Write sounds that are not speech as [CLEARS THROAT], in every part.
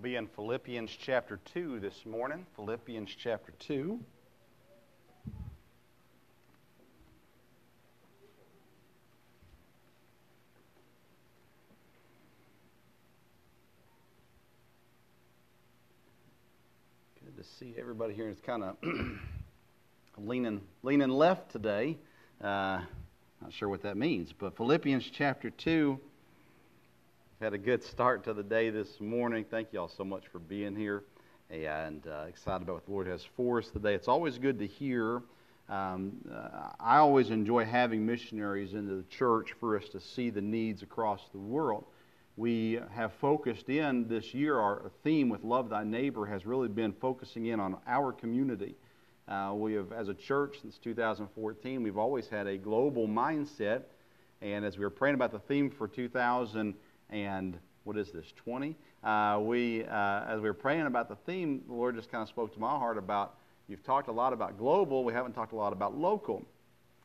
We'll be in Philippians chapter 2 this morning. Philippians chapter 2. Good to see everybody here. It's kind of [CLEARS THROAT] leaning, leaning left today. Uh, not sure what that means, but Philippians chapter 2 had a good start to the day this morning. Thank you all so much for being here and uh, excited about what the Lord has for us today. It's always good to hear. Um, uh, I always enjoy having missionaries into the church for us to see the needs across the world. We have focused in this year, our theme with Love Thy Neighbor has really been focusing in on our community. Uh, we have, as a church, since 2014, we've always had a global mindset. And as we were praying about the theme for 2000, and what is this 20 uh, we uh, as we were praying about the theme the lord just kind of spoke to my heart about you've talked a lot about global we haven't talked a lot about local.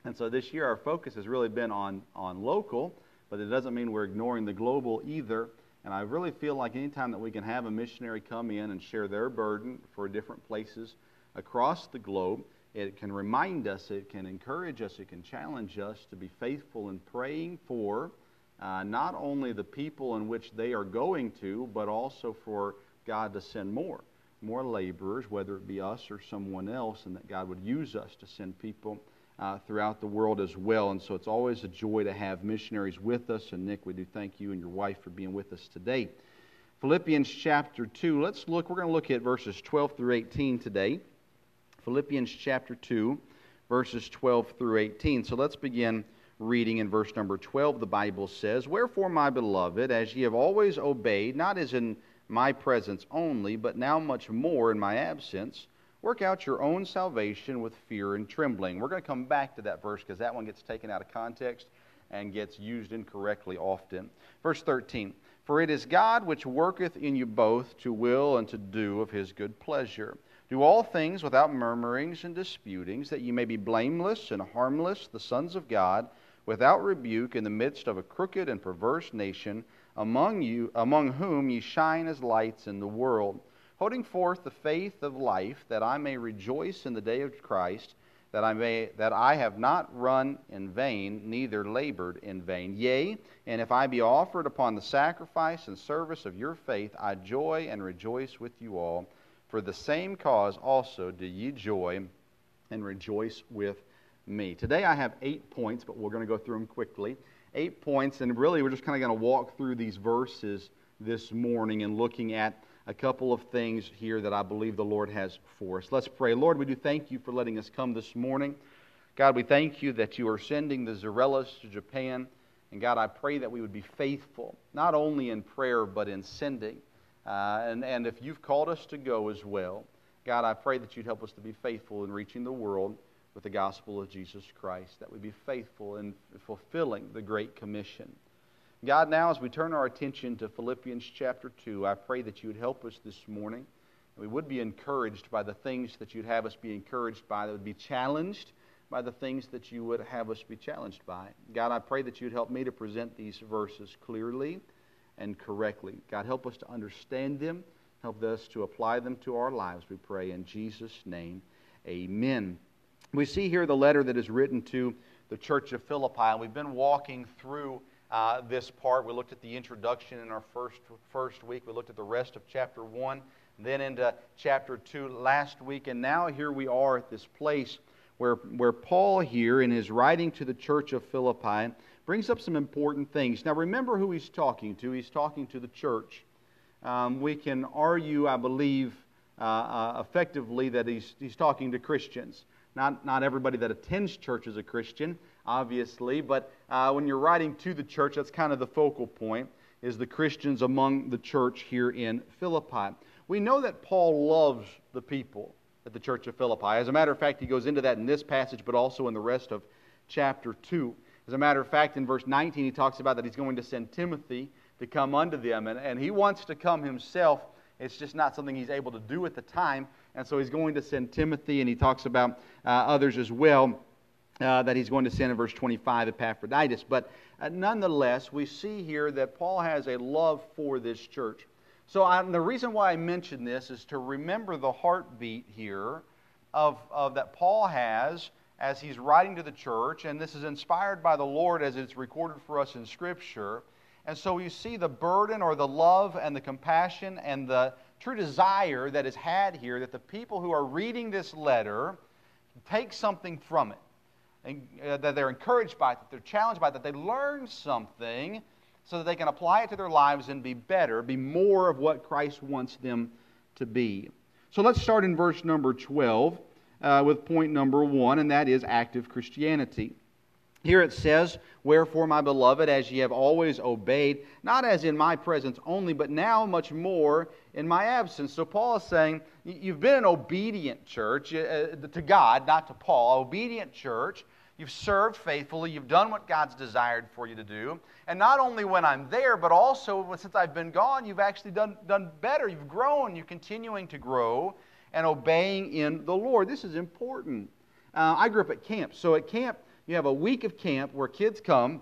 And so this year our focus has really been on on local but it doesn't mean we're ignoring the global either. And i really feel like anytime that we can have a missionary come in and share their burden for different places across the globe it can remind us it can encourage us it can challenge us to be faithful in praying for uh, not only the people in which they are going to, but also for God to send more, more laborers, whether it be us or someone else, and that God would use us to send people uh, throughout the world as well. And so it's always a joy to have missionaries with us. And Nick, we do thank you and your wife for being with us today. Philippians chapter 2. Let's look, we're going to look at verses 12 through 18 today. Philippians chapter 2, verses 12 through 18. So let's begin reading in verse number 12, the Bible says, Wherefore, my beloved, as ye have always obeyed, not as in my presence only, but now much more in my absence, work out your own salvation with fear and trembling. We're going to come back to that verse because that one gets taken out of context and gets used incorrectly often. Verse 13 For it is God which worketh in you both to will and to do of his good pleasure. Do all things without murmurings and disputings, that ye may be blameless and harmless, the sons of God without rebuke in the midst of a crooked and perverse nation, among you among whom ye shine as lights in the world, holding forth the faith of life, that I may rejoice in the day of Christ, that I may that I have not run in vain, neither labored in vain. Yea, and if I be offered upon the sacrifice and service of your faith, I joy and rejoice with you all. For the same cause also do ye joy and rejoice with me. Today I have eight points, but we're going to go through them quickly. Eight points, and really we're just kind of going to walk through these verses this morning and looking at a couple of things here that I believe the Lord has for us. Let's pray. Lord, we do thank you for letting us come this morning. God, we thank you that you are sending the Zarellas to Japan. And God, I pray that we would be faithful, not only in prayer, but in sending. Uh, and, and if you've called us to go as well, God, I pray that you'd help us to be faithful in reaching the world with the gospel of Jesus Christ, that we be faithful in fulfilling the Great Commission. God, now as we turn our attention to Philippians chapter 2, I pray that you would help us this morning. We would be encouraged by the things that you'd have us be encouraged by, that would be challenged by the things that you would have us be challenged by. God, I pray that you'd help me to present these verses clearly and correctly. God, help us to understand them. Help us to apply them to our lives, we pray. In Jesus' name, amen. We see here the letter that is written to the church of Philippi, and we've been walking through uh, this part. We looked at the introduction in our first, first week, we looked at the rest of chapter 1, then into chapter 2 last week, and now here we are at this place where, where Paul, here in his writing to the church of Philippi, brings up some important things. Now, remember who he's talking to. He's talking to the church. Um, we can argue, I believe, uh, uh, effectively that he's, he's talking to Christians. Not, not everybody that attends church is a Christian, obviously, but uh, when you're writing to the church, that's kind of the focal point, is the Christians among the church here in Philippi. We know that Paul loves the people at the church of Philippi. As a matter of fact, he goes into that in this passage, but also in the rest of chapter 2. As a matter of fact, in verse 19, he talks about that he's going to send Timothy to come unto them, and, and he wants to come himself. It's just not something he's able to do at the time. And so he's going to send Timothy, and he talks about uh, others as well uh, that he's going to send in verse 25, Epaphroditus. But uh, nonetheless, we see here that Paul has a love for this church. So I, the reason why I mention this is to remember the heartbeat here of, of that Paul has as he's writing to the church, and this is inspired by the Lord as it's recorded for us in Scripture. And so you see the burden or the love and the compassion and the true desire that is had here that the people who are reading this letter take something from it. And, uh, that they're encouraged by it, that they're challenged by it, that they learn something so that they can apply it to their lives and be better, be more of what Christ wants them to be. So let's start in verse number 12 uh, with point number one, and that is active Christianity. Here it says, Wherefore, my beloved, as ye have always obeyed, not as in my presence only, but now much more in my absence. So Paul is saying, You've been an obedient church uh, to God, not to Paul, obedient church. You've served faithfully. You've done what God's desired for you to do. And not only when I'm there, but also since I've been gone, you've actually done, done better. You've grown. You're continuing to grow and obeying in the Lord. This is important. Uh, I grew up at camp. So at camp, you have a week of camp where kids come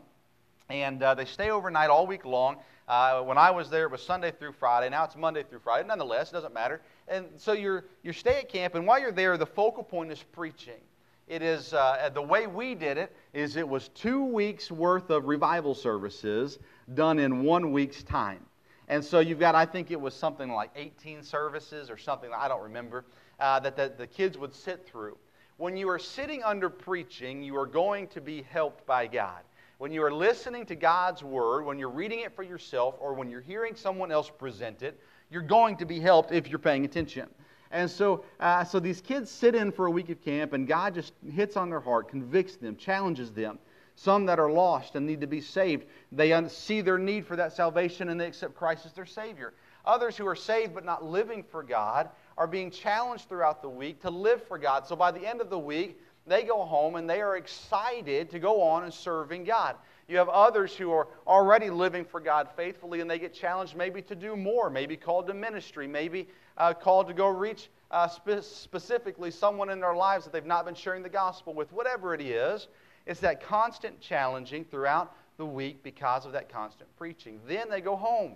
and uh, they stay overnight all week long. Uh, when I was there, it was Sunday through Friday. Now it's Monday through Friday. Nonetheless, it doesn't matter. And so you're, you stay at camp, and while you're there, the focal point is preaching. It is uh, the way we did it is it was two weeks worth of revival services done in one week's time. And so you've got, I think it was something like 18 services or something, I don't remember, uh, that the, the kids would sit through. When you are sitting under preaching, you are going to be helped by God. When you are listening to God's word, when you're reading it for yourself, or when you're hearing someone else present it, you're going to be helped if you're paying attention. And so, uh, so these kids sit in for a week of camp, and God just hits on their heart, convicts them, challenges them. Some that are lost and need to be saved, they see their need for that salvation and they accept Christ as their Savior. Others who are saved but not living for God are being challenged throughout the week to live for God. So by the end of the week, they go home and they are excited to go on and serving God. You have others who are already living for God faithfully and they get challenged maybe to do more, maybe called to ministry, maybe uh, called to go reach uh, spe- specifically someone in their lives that they've not been sharing the gospel with. Whatever it is, it's that constant challenging throughout the week because of that constant preaching. Then they go home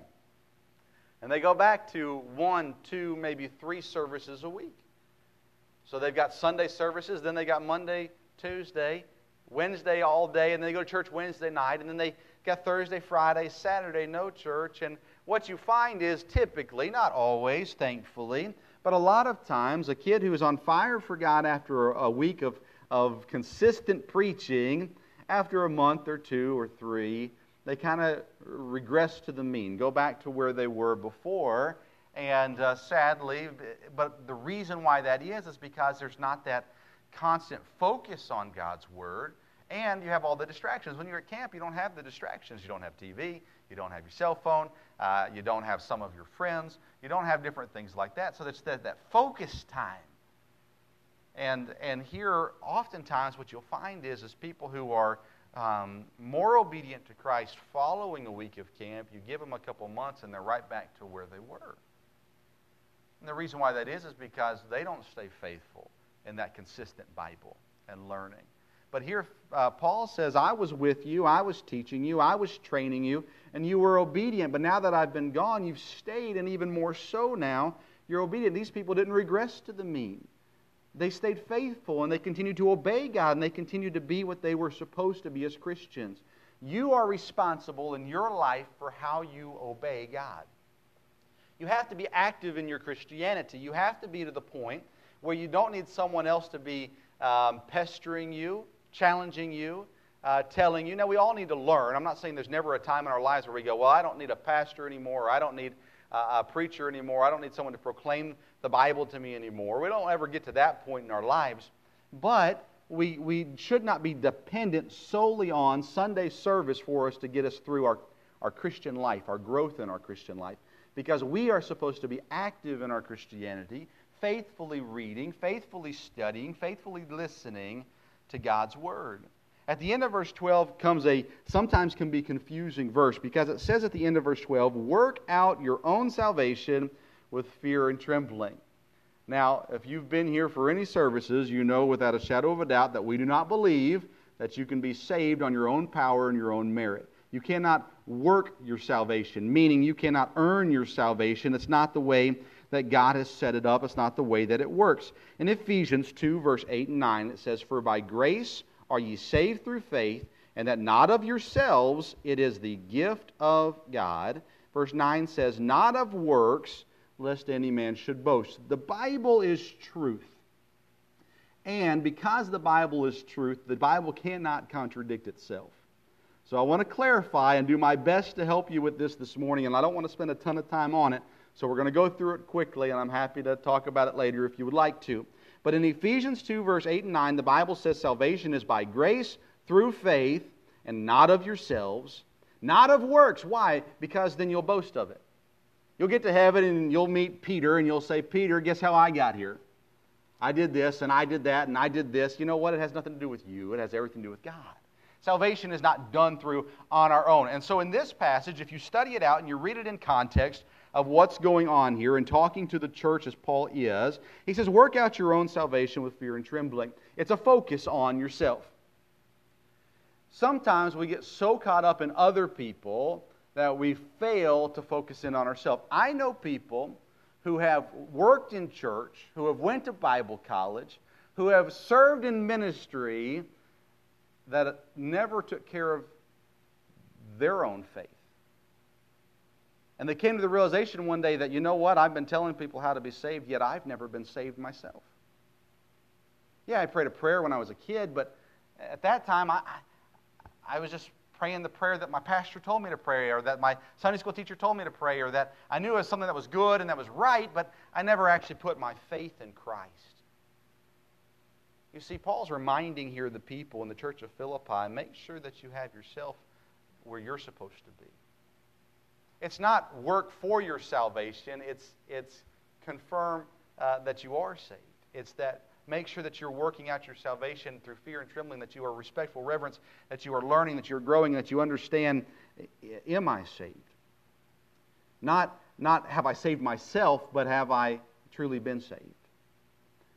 and they go back to one, two, maybe three services a week. So they've got Sunday services, then they got Monday, Tuesday, Wednesday all day, and then they go to church Wednesday night, and then they got Thursday, Friday, Saturday, no church. And what you find is typically, not always, thankfully, but a lot of times, a kid who is on fire for God after a week of, of consistent preaching, after a month or two or three, they kind of regress to the mean, go back to where they were before. And uh, sadly, but the reason why that is is because there's not that constant focus on God's Word, and you have all the distractions. When you're at camp, you don't have the distractions. You don't have TV, you don't have your cell phone, uh, you don't have some of your friends, you don't have different things like that. So it's that, that focus time. And, and here, oftentimes, what you'll find is, is people who are um, more obedient to Christ following a week of camp, you give them a couple months and they're right back to where they were. And the reason why that is is because they don't stay faithful in that consistent Bible and learning. But here, uh, Paul says, I was with you, I was teaching you, I was training you, and you were obedient. But now that I've been gone, you've stayed, and even more so now, you're obedient. These people didn't regress to the mean. They stayed faithful, and they continued to obey God, and they continued to be what they were supposed to be as Christians. You are responsible in your life for how you obey God. You have to be active in your Christianity. You have to be to the point where you don't need someone else to be um, pestering you, challenging you, uh, telling you. Now, we all need to learn. I'm not saying there's never a time in our lives where we go, well, I don't need a pastor anymore, or I don't need uh, a preacher anymore, I don't need someone to proclaim the Bible to me anymore. We don't ever get to that point in our lives. But we, we should not be dependent solely on Sunday service for us to get us through our, our Christian life, our growth in our Christian life. Because we are supposed to be active in our Christianity faithfully reading, faithfully studying, faithfully listening to God's Word. At the end of verse 12 comes a sometimes can be confusing verse because it says at the end of verse 12, work out your own salvation with fear and trembling. Now, if you've been here for any services, you know without a shadow of a doubt that we do not believe that you can be saved on your own power and your own merit. You cannot work your salvation, meaning you cannot earn your salvation. It's not the way that God has set it up, it's not the way that it works. In Ephesians 2, verse 8 and 9, it says, For by grace are ye saved through faith, and that not of yourselves, it is the gift of God. Verse 9 says, Not of works, lest any man should boast. The Bible is truth. And because the Bible is truth, the Bible cannot contradict itself. So I want to clarify and do my best to help you with this this morning, and I don't want to spend a ton of time on it. So we're going to go through it quickly, and I'm happy to talk about it later if you would like to. But in Ephesians 2, verse 8 and 9, the Bible says salvation is by grace through faith, and not of yourselves, not of works. Why? Because then you'll boast of it. You'll get to heaven and you'll meet Peter, and you'll say, Peter, guess how I got here? I did this, and I did that, and I did this. You know what? It has nothing to do with you, it has everything to do with God. Salvation is not done through on our own. And so in this passage, if you study it out and you read it in context, of what's going on here and talking to the church as Paul is, he says, Work out your own salvation with fear and trembling. It's a focus on yourself. Sometimes we get so caught up in other people that we fail to focus in on ourselves. I know people who have worked in church, who have went to Bible college, who have served in ministry that never took care of their own faith. And they came to the realization one day that, you know what, I've been telling people how to be saved, yet I've never been saved myself. Yeah, I prayed a prayer when I was a kid, but at that time, I, I was just praying the prayer that my pastor told me to pray, or that my Sunday school teacher told me to pray, or that I knew it was something that was good and that was right, but I never actually put my faith in Christ. You see, Paul's reminding here the people in the church of Philippi make sure that you have yourself where you're supposed to be. It's not work for your salvation, it's, it's confirm uh, that you are saved. It's that make sure that you're working out your salvation through fear and trembling, that you are respectful, reverence, that you are learning, that you're growing, that you understand am I saved? Not, not have I saved myself, but have I truly been saved?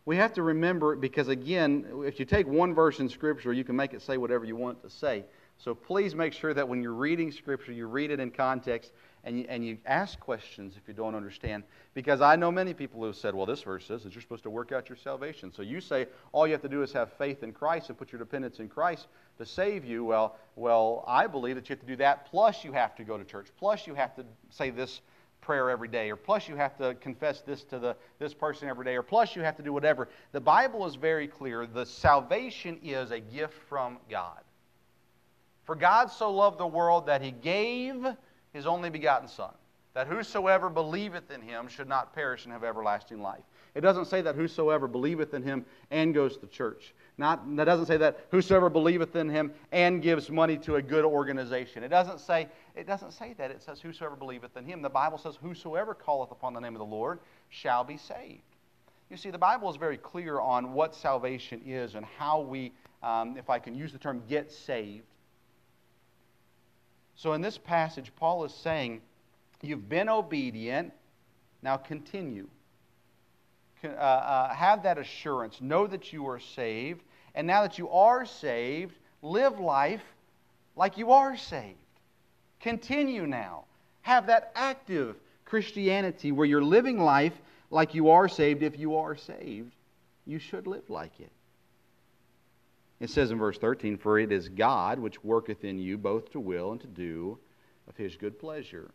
We have to remember, because again, if you take one verse in Scripture, you can make it say whatever you want to say. So please make sure that when you're reading Scripture, you read it in context and you, and you ask questions if you don't understand. Because I know many people who have said, well, this verse says that you're supposed to work out your salvation. So you say all you have to do is have faith in Christ and put your dependence in Christ to save you. Well, well, I believe that you have to do that, plus you have to go to church, plus you have to say this prayer every day, or plus you have to confess this to the, this person every day, or plus you have to do whatever. The Bible is very clear. The salvation is a gift from God. For God so loved the world that he gave his only begotten Son, that whosoever believeth in him should not perish and have everlasting life. It doesn't say that whosoever believeth in him and goes to church. Not, that doesn't say that whosoever believeth in him and gives money to a good organization. It doesn't say, it doesn't say that. It says whosoever believeth in him. The Bible says whosoever calleth upon the name of the Lord shall be saved. You see, the Bible is very clear on what salvation is and how we, um, if I can use the term, get saved. So in this passage, Paul is saying, You've been obedient, now continue. Uh, uh, have that assurance. Know that you are saved. And now that you are saved, live life like you are saved. Continue now. Have that active Christianity where you're living life like you are saved. If you are saved, you should live like it. It says in verse 13, For it is God which worketh in you both to will and to do of his good pleasure.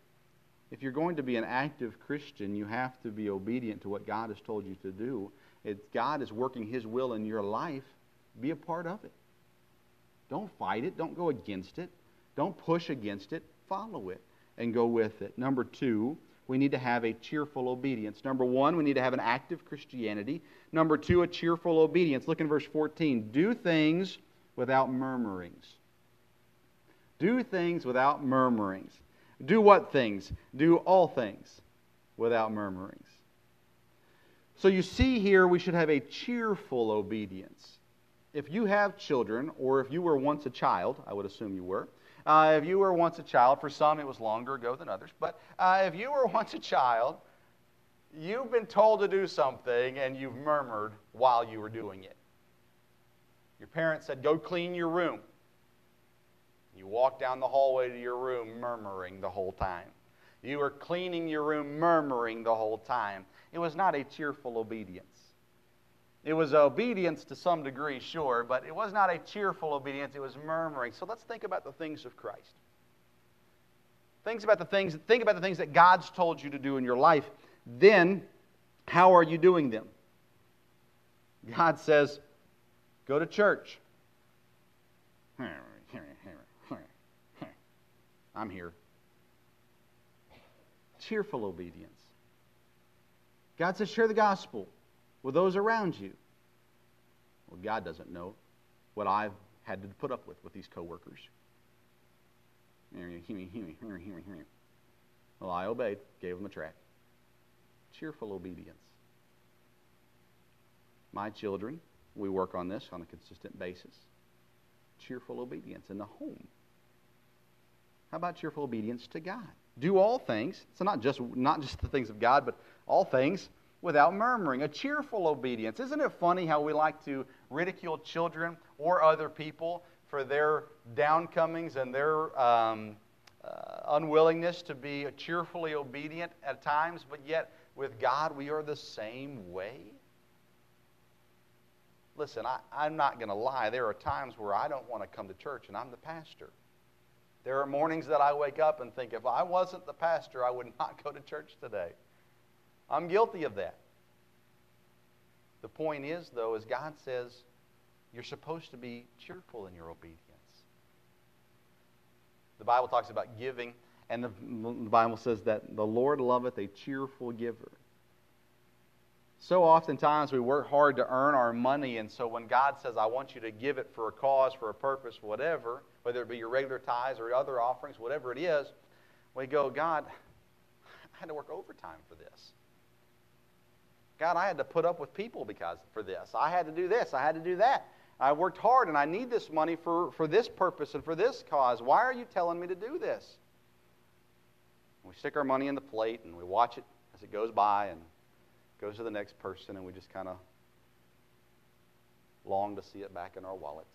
If you're going to be an active Christian, you have to be obedient to what God has told you to do. If God is working his will in your life, be a part of it. Don't fight it. Don't go against it. Don't push against it. Follow it and go with it. Number two, we need to have a cheerful obedience. Number one, we need to have an active Christianity. Number two, a cheerful obedience. Look in verse 14. Do things without murmurings. Do things without murmurings. Do what things? Do all things without murmurings. So you see here, we should have a cheerful obedience. If you have children, or if you were once a child, I would assume you were, uh, if you were once a child, for some it was longer ago than others, but uh, if you were [LAUGHS] once a child, you've been told to do something and you've murmured while you were doing it. Your parents said, Go clean your room. You walk down the hallway to your room murmuring the whole time. You were cleaning your room murmuring the whole time. It was not a cheerful obedience. It was obedience to some degree, sure, but it was not a cheerful obedience. It was murmuring. So let's think about the things of Christ. Think about the things, think about the things that God's told you to do in your life. Then, how are you doing them? God says, go to church. [LAUGHS] I'm here. Cheerful obedience. God says, share the gospel with those around you. Well, God doesn't know what I've had to put up with with these coworkers. Well, I obeyed, gave them a track. Cheerful obedience. My children, we work on this on a consistent basis. Cheerful obedience in the home. How about cheerful obedience to God? Do all things, so not just not just the things of God, but all things without murmuring. A cheerful obedience. Isn't it funny how we like to ridicule children or other people for their downcomings and their um, uh, unwillingness to be cheerfully obedient at times, but yet with God we are the same way? Listen, I, I'm not going to lie. There are times where I don't want to come to church and I'm the pastor. There are mornings that I wake up and think, if I wasn't the pastor, I would not [LAUGHS] go to church today. I'm guilty of that. The point is, though, is God says you're supposed to be cheerful in your obedience. The Bible talks about giving, and the, the Bible says that the Lord loveth a cheerful giver. So oftentimes we work hard to earn our money, and so when God says, I want you to give it for a cause, for a purpose, whatever, whether it be your regular tithes or other offerings, whatever it is, we go, God, I had to work overtime for this. God, I had to put up with people because for this. I had to do this. I had to do that. I worked hard and I need this money for, for this purpose and for this cause. Why are you telling me to do this? We stick our money in the plate and we watch it as it goes by and goes to the next person, and we just kind of long to see it back in our wallets.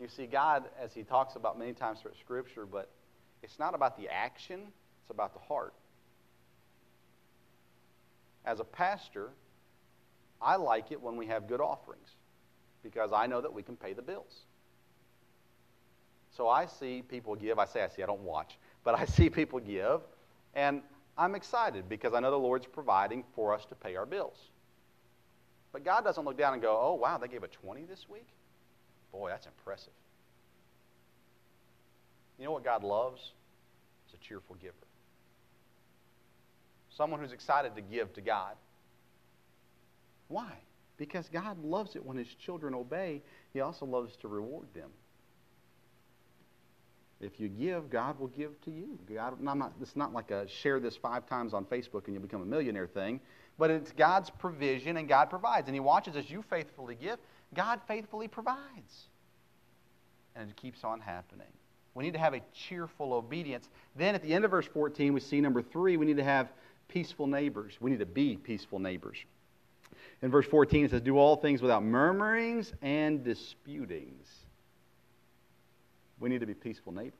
You see, God, as He talks about many times throughout Scripture, but it's not about the action, it's about the heart. As a pastor, I like it when we have good offerings because I know that we can pay the bills. So I see people give. I say I see, I don't watch, but I see people give, and I'm excited because I know the Lord's providing for us to pay our bills. But God doesn't look down and go, oh, wow, they gave a 20 this week? Boy, that's impressive. You know what God loves? Is a cheerful giver. Someone who's excited to give to God. Why? Because God loves it when His children obey. He also loves to reward them. If you give, God will give to you. God, not, it's not like a share this five times on Facebook and you'll become a millionaire thing, but it's God's provision and God provides. And He watches as you faithfully give, God faithfully provides. And it keeps on happening. We need to have a cheerful obedience. Then at the end of verse 14, we see number three, we need to have peaceful neighbors. We need to be peaceful neighbors. In verse 14, it says, Do all things without murmurings and disputings we need to be peaceful neighbors.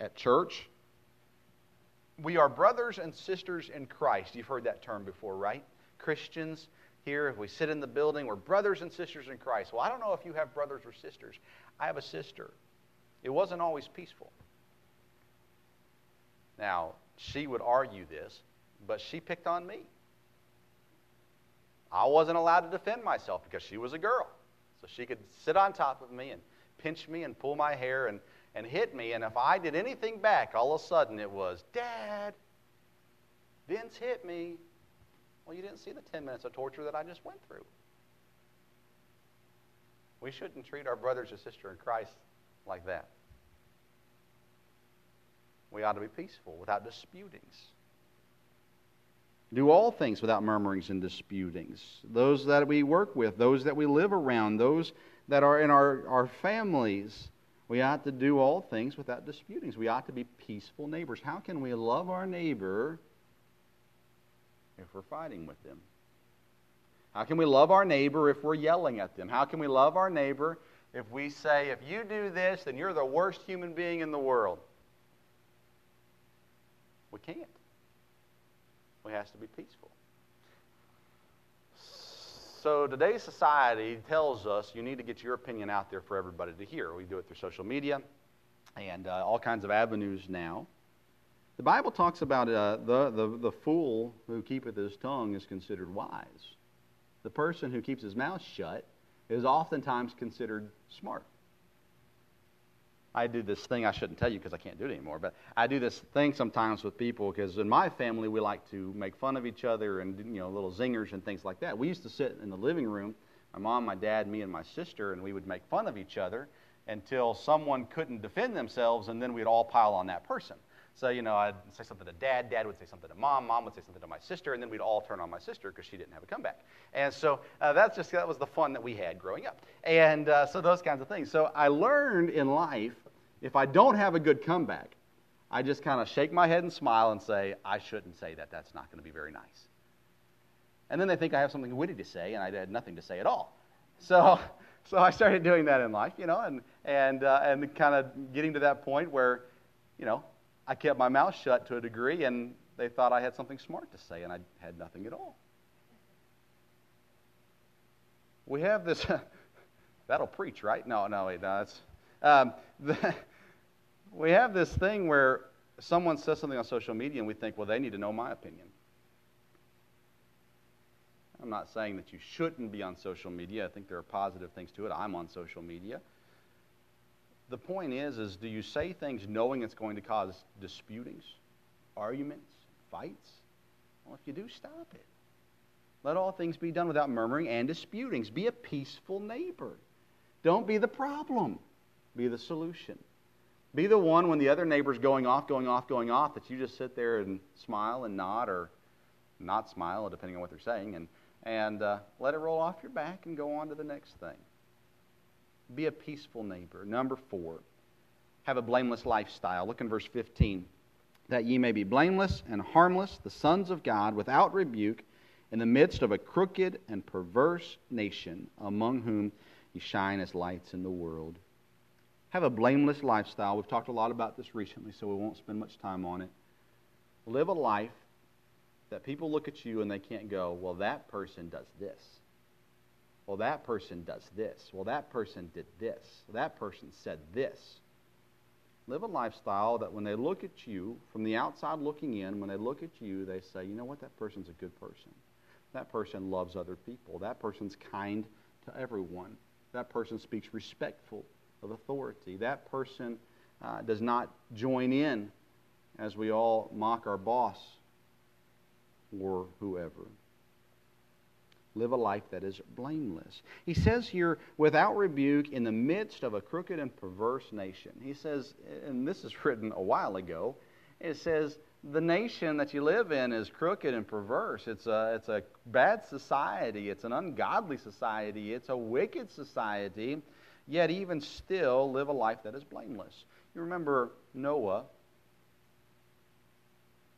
At church, we are brothers and sisters in Christ. You've heard that term before, right? Christians here, if we sit in the building, we're brothers and sisters in Christ. Well, I don't know if you have brothers or sisters. I have a sister. It wasn't always peaceful. Now, she would argue this, but she picked on me. I wasn't allowed to defend myself because she was a girl. So she could sit on top of me and pinch me and pull my hair and, and hit me. And if I did anything back, all of a sudden it was, Dad, Vince hit me. Well, you didn't see the 10 minutes of torture that I just went through. We shouldn't treat our brothers and sisters in Christ like that. We ought to be peaceful without disputings. Do all things without murmurings and disputings. Those that we work with, those that we live around, those that are in our, our families. We ought to do all things without disputings. We ought to be peaceful neighbors. How can we love our neighbor if we're fighting with them? How can we love our neighbor if we're yelling at them? How can we love our neighbor if we say, if you do this, then you're the worst human being in the world? We can't. We have to be peaceful. So today's society tells us you need to get your opinion out there for everybody to hear. We do it through social media and uh, all kinds of avenues now. The Bible talks about uh, the, the, the fool who keepeth his tongue is considered wise. The person who keeps his mouth shut is oftentimes considered smart. I do this thing I shouldn't tell you because I can't do it anymore, but I do this thing sometimes with people because in my family we like to make fun of each other and you know little zingers and things like that. We used to sit in the living room, my mom, my dad, me, and my sister, and we would make fun of each other until someone couldn't defend themselves, and then we'd all pile on that person. So, you know, I'd say something to dad, dad would say something to mom, mom would say something to my sister, and then we'd all turn on my sister because she didn't have a comeback. And so uh, that's just, that was the fun that we had growing up. And uh, so those kinds of things. So I learned in life if I don't have a good comeback, I just kind of shake my head and smile and say, I shouldn't say that. That's not going to be very nice. And then they think I have something witty to say, and I had nothing to say at all. So, [LAUGHS] so I started doing that in life, you know, and, and, uh, and kind of getting to that point where, you know, I kept my mouth shut to a degree, and they thought I had something smart to say, and I had nothing at all. We have this, [LAUGHS] that'll preach, right? No, no, wait, no, that's, um, [LAUGHS] the, we have this thing where someone says something on social media and we think, well, they need to know my opinion. I'm not saying that you shouldn't be on social media. I think there are positive things to it. I'm on social media. The point is, is do you say things knowing it's going to cause disputings, arguments, fights? Well, if you do, stop it. Let all things be done without murmuring and disputings. Be a peaceful neighbor. Don't be the problem. Be the solution. Be the one when the other neighbor's going off, going off, going off, that you just sit there and smile and nod or not smile, depending on what they're saying, and, and uh, let it roll off your back and go on to the next thing. Be a peaceful neighbor. Number four, have a blameless lifestyle. Look in verse 15. That ye may be blameless and harmless, the sons of God, without rebuke, in the midst of a crooked and perverse nation, among whom ye shine as lights in the world have a blameless lifestyle. We've talked a lot about this recently, so we won't spend much time on it. Live a life that people look at you and they can't go, well, that person does this. Well, that person does this. Well, that person did this. That person said this. Live a lifestyle that when they look at you, from the outside looking in, when they look at you, they say, you know what, that person's a good person. That person loves other people. That person's kind to everyone. That person speaks respectful of authority. That person uh, does not join in as we all mock our boss or whoever. Live a life that is blameless. He says here, without rebuke, in the midst of a crooked and perverse nation. He says, and this is [LAUGHS] written a while ago, it says, the nation that you live in is crooked and perverse. It's a, it's a bad society. It's an ungodly society. It's a wicked society yet even still live a life that is blameless. You remember Noah.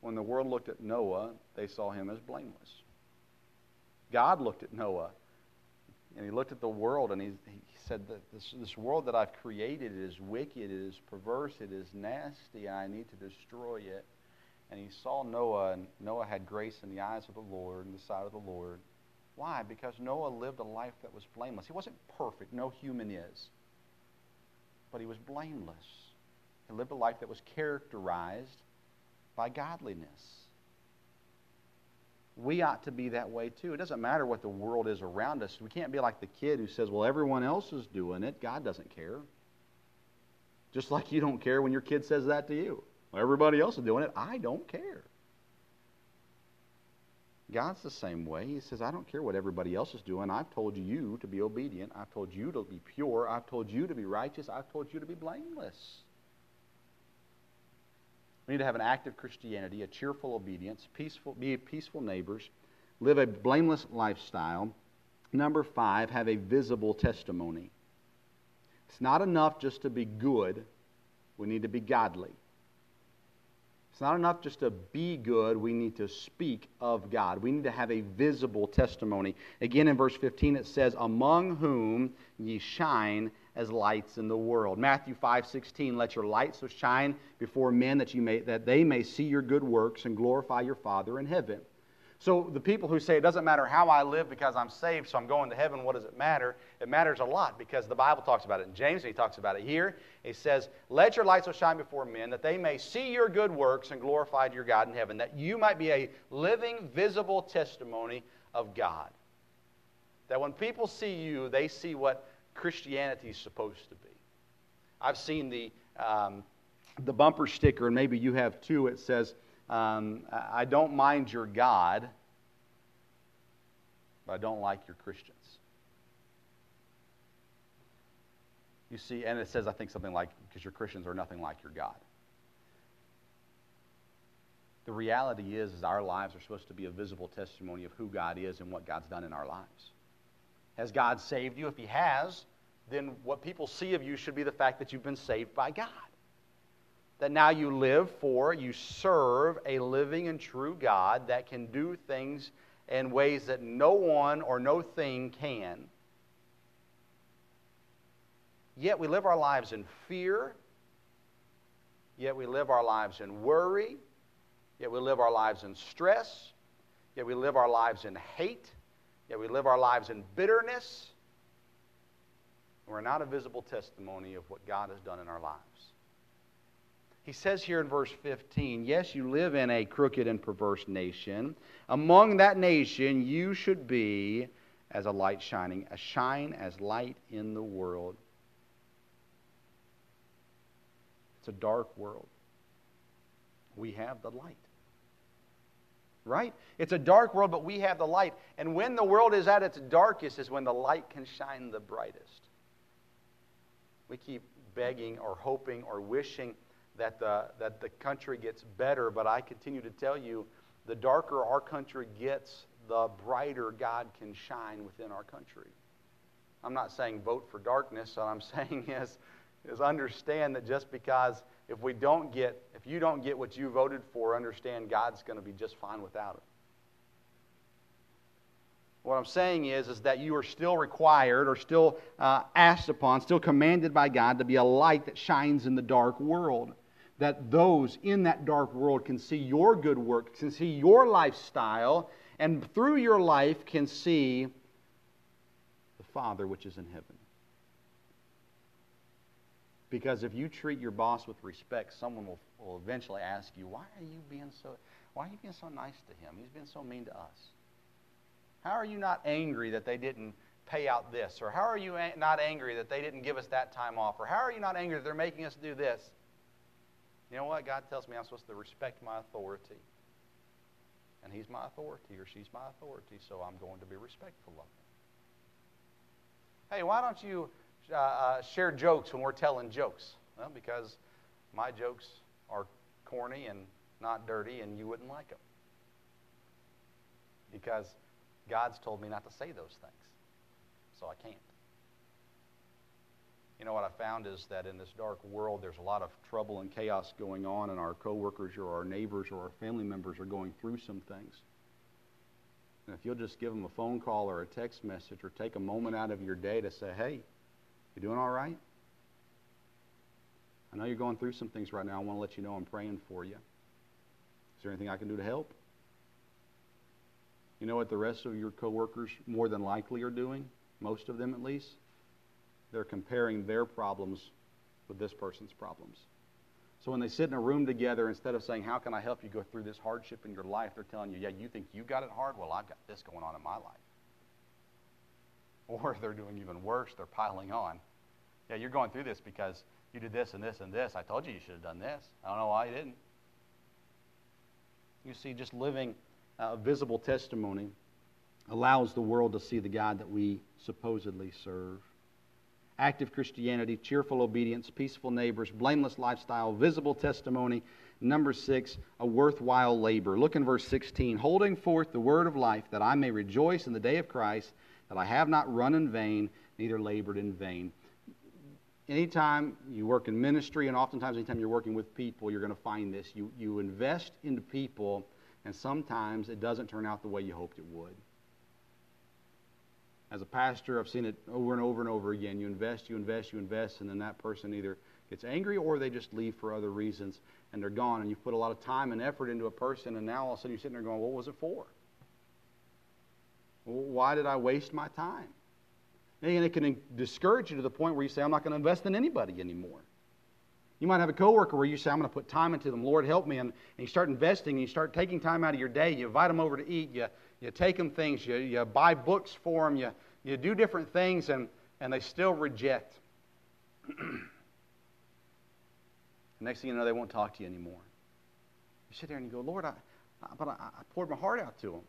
When the world looked at Noah, they saw him as blameless. God looked at Noah and he looked at the world and he, he said this, this world that I've created is wicked, it is perverse, it is nasty, and I need to destroy it. And he saw Noah, and Noah had grace in the eyes of the Lord, in the sight of the Lord. Why? Because Noah lived a life that was blameless. He wasn't perfect, no human is. But he was blameless. He lived a life that was characterized by godliness. We ought to be that way too. It doesn't matter what the world is around us. We can't be like the kid who says, Well, everyone else is doing it. God doesn't care. Just like you don't care when your kid says that to you. Well, everybody else is doing it. I don't care. God's the same way. He says, I don't care what everybody else is doing. I've told you to be obedient. I've told you to be pure. I've told you to be righteous. I've told you to be blameless. We need to have an active Christianity, a cheerful obedience, peaceful, be peaceful neighbors, live a blameless lifestyle. Number five, have a visible testimony. It's not enough just to be good, we need to be godly. It's not enough just to be good. We need to speak of God. We need to have a visible testimony. Again, in verse 15, it says, Among whom ye shine as lights in the world. Matthew 5 16, let your light so shine before men that, you may, that they may see your good works and glorify your Father in heaven. So the people who say it doesn't matter how I live because I'm saved, so I'm going to heaven, what does it matter? It matters a lot because the Bible talks about it in James, and he talks about it here. He says, Let your light so shine before men that they may see your good works and glorify your God in heaven, that you might be a living, visible testimony of God. That when people see you, they see what Christianity is supposed to be. I've seen the, um, the bumper sticker, and maybe you have too. It says, um, I don't mind your God, but I don't like your Christians. You see, and it says, I think something like, because your Christians are nothing like your God. The reality is, is our lives are supposed to be a visible testimony of who God is and what God's done in our lives. Has God saved you? If He has, then what people see of you should be the fact that you've been saved by God that now you live for, you serve a living and true God that can do things in ways that no one or no thing can. Yet we live our lives in fear. Yet we live our lives in worry. Yet we live our lives in stress. Yet we live our lives in hate. Yet we live our lives in bitterness. We're not a visible testimony of what God has done in our lives. He says here in verse 15, Yes, you live in a crooked and perverse nation. Among that nation, you should be as a light shining, a shine as light in the world. It's a dark world. We have the light. Right? It's a dark world, but we have the light. And when the world is at its darkest, is when the light can shine the brightest. We keep begging or hoping or wishing that the, that the country gets better, but I continue to tell you the darker our country gets, the brighter God can shine within our country. I'm not saying vote for darkness. What I'm [LAUGHS] saying is, is understand that just because if we don't get, if you don't get what you voted for, understand God's going to be just fine without it. What I'm saying is, is that you are still required or still uh, asked upon, still commanded by God to be a light that shines in the dark world that those in that dark world can see your good work, can see your lifestyle, and through your life can see the Father which is in heaven. Because if you treat your boss with respect, someone will, will eventually ask you, why are you being so why are you being so nice to him? He's been so mean to us. How are you not angry that they didn't pay out this? Or how are you not angry that they didn't give us that time off? Or how are you not angry that they're making us do this? You know what? God tells me I'm supposed to respect my authority. And he's my authority or she's my authority, so I'm going to be respectful of him. Hey, why don't you uh, uh, share jokes when we're telling jokes? Well, because my jokes are corny and not dirty, and you wouldn't like them. Because God's told me not to say those things, so I can't. You know what I found is that in this dark world, there's a lot of trouble and chaos going on, and our coworkers or our neighbors or our family members are going through some things. And if you'll just give them a phone call or a text message or take a moment out of your day to say, hey, you doing all right? I know you're going through some things right now. I want to let you know I'm praying for you. Is there anything I can do to help? You know what the rest of your coworkers more than likely are doing? Most of them, at least? They're comparing their problems with this person's problems. So when they sit in a room together, instead of saying, How can I help you go through this hardship in your life? they're telling you, Yeah, you think you got it hard? Well, I've got this going on in my life. Or [LAUGHS] they're doing even worse, they're piling on. Yeah, you're going through this because you did this and this and this. I told you you should have done this. I don't know why you didn't. You see, just living a visible testimony allows the world to see the God that we supposedly serve active Christianity, cheerful obedience, peaceful neighbors, blameless lifestyle, visible testimony. Number six, a worthwhile labor. Look in verse 16. Holding forth the word of life, that I may rejoice in the day of Christ, that I have not run in vain, neither labored in vain. anytime you work in ministry, and oftentimes anytime you're working with people, you're going to find this. You, you invest into people, and sometimes it doesn't turn out the way you hoped it would. As a pastor, I've seen it over and over and over again. You invest, you invest, you invest, and then that person either gets angry or they just leave for other reasons and they're gone. And you've put a lot of time and effort into a person, and now all of a sudden you're sitting there going, What was it for? Why did I waste my time? And it can discourage you to the point where you say, I'm not going to invest in anybody anymore. You might have a coworker where you say, I'm going to put time into them. Lord, help me. And, and you start investing and you start taking time out of your day. You invite them over to eat. You, you take them things. You, you buy books for them. You, you do different things, and, and they still reject. [CLEARS THROAT] next thing you know, they won't talk to you anymore. You sit there and you go, Lord, I, but I, I poured my heart out to them.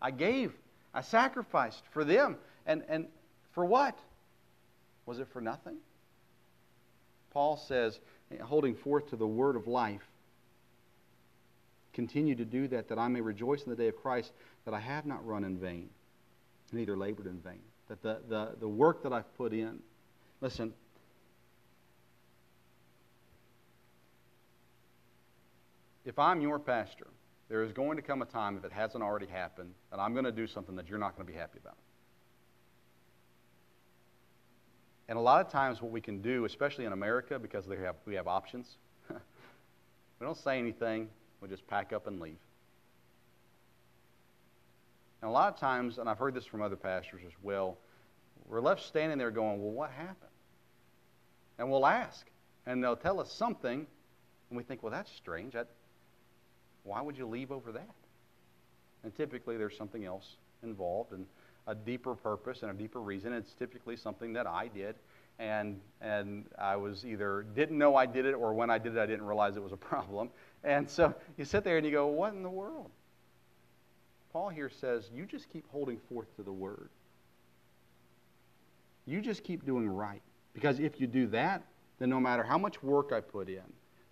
I gave. I sacrificed for them. And, and for what? Was it for nothing? Paul says, holding forth to the word of life, continue to do that, that I may rejoice in the day of Christ, that I have not run in vain, neither labored in vain. That the, the, the work that I've put in, listen, if I'm your pastor, there is going to come a time, if it hasn't already happened, that I'm going to do something that you're not going to be happy about. And a lot of times, what we can do, especially in America, because have, we have options, [LAUGHS] we don't say anything, we just pack up and leave. And a lot of times, and I've heard this from other pastors as well, we're left standing there going, Well, what happened? And we'll ask. And they'll tell us something, and we think, Well, that's strange. why would you leave over that? And typically, there's something else involved. And a deeper purpose and a deeper reason. It's typically something that I did, and and I was either didn't know I did it, or when I did it, I didn't realize it was a [LAUGHS] problem. And so you sit there and you go, "What in the world?" Paul here says, "You just keep holding forth to the word. You just keep doing right, because if you do that, then no matter how much work I put in,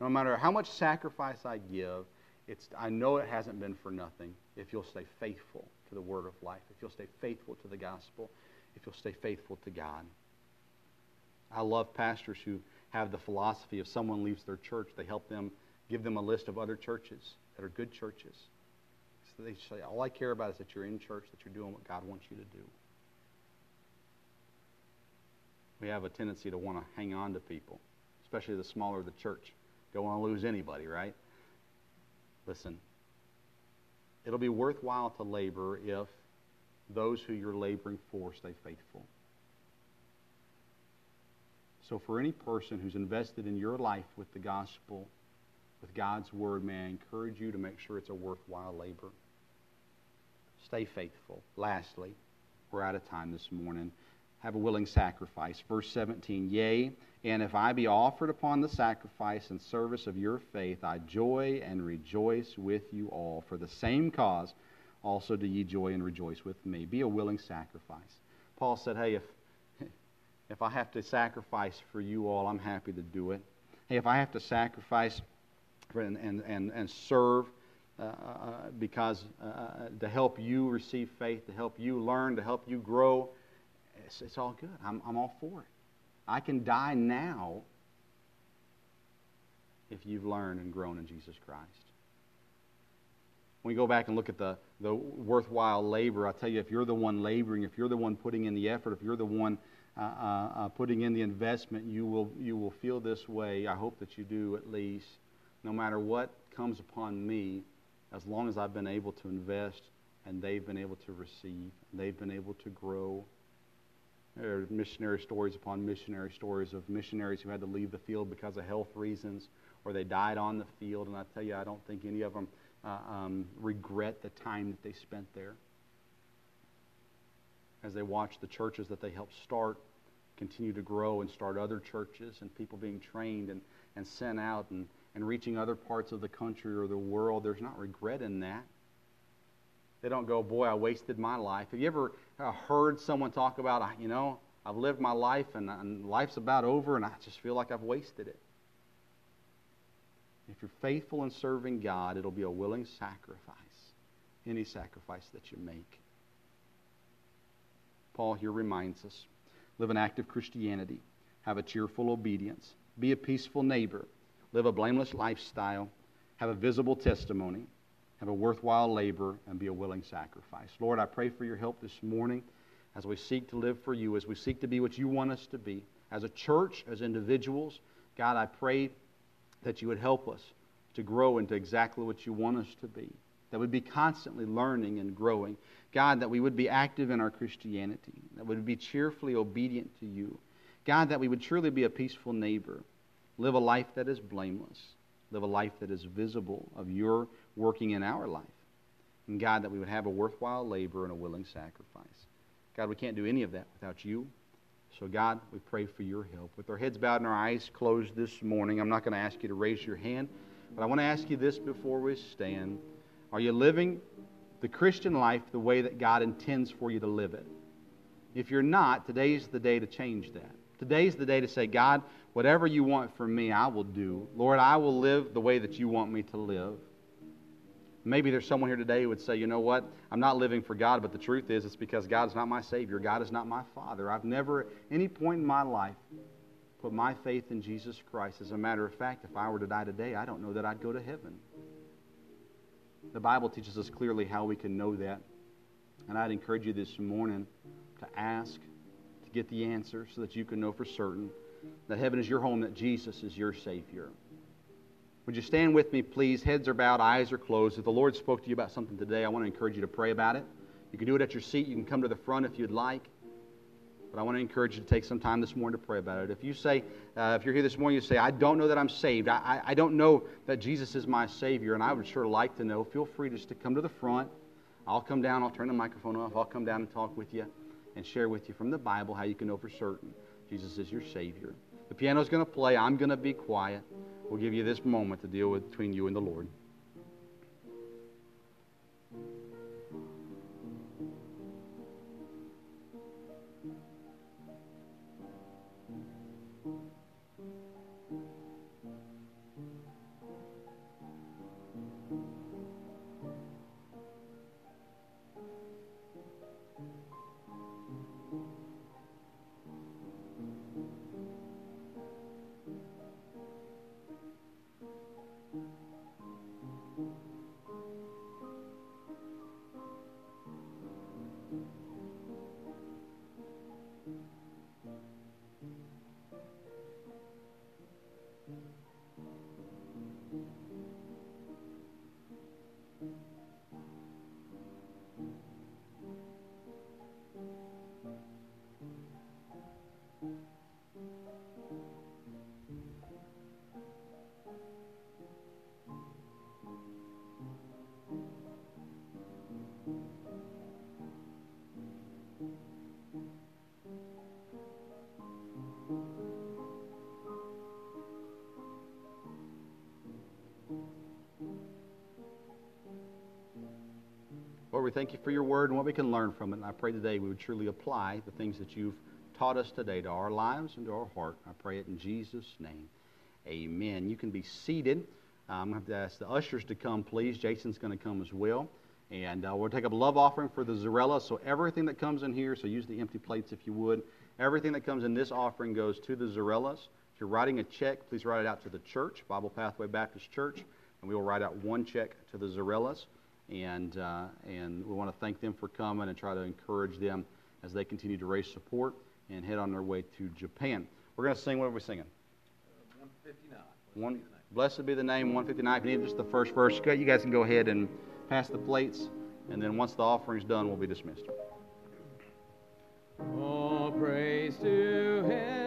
no matter how much sacrifice I give." It's, I know it hasn't been for nothing if you'll stay faithful to the word of life, if you'll stay faithful to the gospel, if you'll stay faithful to God. I love pastors who have the philosophy if someone leaves their church, they help them give them a list of other churches that are good churches. So they say, All I care about is that you're in church, that you're doing what God wants you to do. We have a tendency to want to hang on to people, especially the smaller the church. Don't want to lose anybody, right? Listen, it'll be worthwhile to labor if those who you're laboring for stay faithful. So, for any person who's invested in your life with the gospel, with God's word, may I encourage you to make sure it's a worthwhile labor. Stay faithful. Lastly, we're out of time this morning. Have a willing sacrifice. Verse 17 Yea, and if I be offered upon the sacrifice and service of your faith, I joy and rejoice with you all. For the same cause also do ye joy and rejoice with me. Be a willing sacrifice. Paul said, Hey, if, if I have to sacrifice for you all, I'm happy to do it. Hey, if I have to sacrifice and, and, and, and serve uh, uh, because uh, to help you receive faith, to help you learn, to help you grow, it's, it's all good. I'm, I'm all for it. I can die now if you've learned and grown in Jesus Christ. When we go back and look at the, the worthwhile labor, I tell you, if you're the one laboring, if you're the one putting in the effort, if you're the one uh, uh, uh, putting in the investment, you will, you will feel this way. I hope that you do at least. No matter what comes upon me, as long as I've been able to invest and they've been able to receive, they've been able to grow, there are missionary stories upon missionary stories of missionaries who had to leave the field because of health reasons or they died on the field. And I tell you, I don't think any of them uh, um, regret the time that they spent there. As they watch the churches that they helped start continue to grow and start other churches and people being trained and, and sent out and, and reaching other parts of the country or the world, there's not regret in that. They don't go, boy, I wasted my life. Have you ever uh, heard someone talk about, you know, I've lived my life and, and life's about over and I just feel like I've wasted it? If you're faithful in serving God, it'll be a willing sacrifice, any sacrifice that you make. Paul here reminds us live an active Christianity. have a cheerful obedience, be a peaceful neighbor, live a blameless lifestyle, have a visible testimony, have a worthwhile labor, and be a willing sacrifice. Lord, I pray for your help this morning as we seek to live for you, as we seek to be what you want us to be. As a church, as individuals, God, I pray that you would help us to grow into exactly what you want us to be, that we'd be constantly learning and growing. God, that we would be active in our Christianity, that we would be cheerfully obedient to you. God, that we would truly be a peaceful neighbor, live a life that is blameless, live a life that is visible of your working in our life. And God, that we would have a worthwhile labor and a willing sacrifice. God, we can't do any of that without you. So, God, we pray for your help. With our heads bowed and our eyes closed this morning, I'm not going to ask you to raise your hand, but I want to ask you this before we stand. Are you living the Christian life the way that God intends for you to live it? If you're not, today's the day to change that. Today's the day to say, God, whatever you want from me, I will do. Lord, I will live the way that you want me to live. Maybe there's someone here today who would say, you know what? I'm not living for God, but the truth is it's because God is not my Savior. God is not my Father. I've never, at any point in my life, put my faith in Jesus Christ. As a matter of fact, if I were to die today, I don't know that I'd go to heaven. The Bible teaches us clearly how we can know that. And I'd encourage you this morning to ask, get the answer so that you can know for certain that heaven is your home, that Jesus is your Savior. Would you stand with me, please? Heads are bowed, eyes are closed. If the Lord spoke to you about something today, I want to encourage you to pray about it. You can do it at your seat. You can come to the front if you'd like. But I want to encourage you to take some time this morning to pray about it. If you say, uh, if you're here this morning, you say, I don't know that I'm saved. I, I, I don't know that Jesus is my Savior, and I would sure like to know, feel free just to come to the front. I'll come down, I'll turn the microphone off, I'll come down and talk with you and share with you from the Bible how you can know for certain Jesus is your Savior. The piano's going to play. I'm going to be quiet. We'll give you this moment to deal with between you and the Lord. Lord, thank you for your word and what we can learn from it. And I pray today we would truly apply the things that you've taught us today to our lives and to our heart. I pray it in Jesus' name. Amen. You can be seated. I'm going to have to ask the ushers to come, please. Jason's going to come as well. And uh, we'll take up a love offering for the Zarella. So everything that comes in here, so use the empty plates if you would. Everything that comes in this offering goes to the Zarellas. If you're writing a check, please write it out to the church, Bible Pathway Baptist Church, and we will write out one check to the Zarellas and, uh, and we want to thank them for coming and try to encourage them as they continue to raise support and head on their way to Japan. We're going to sing. What are we singing? Uh, 159. One, blessed be the name. 159. If you need just the first verse, you guys can go ahead and pass the plates, and then once the offering's done, we'll be dismissed. All praise to Him.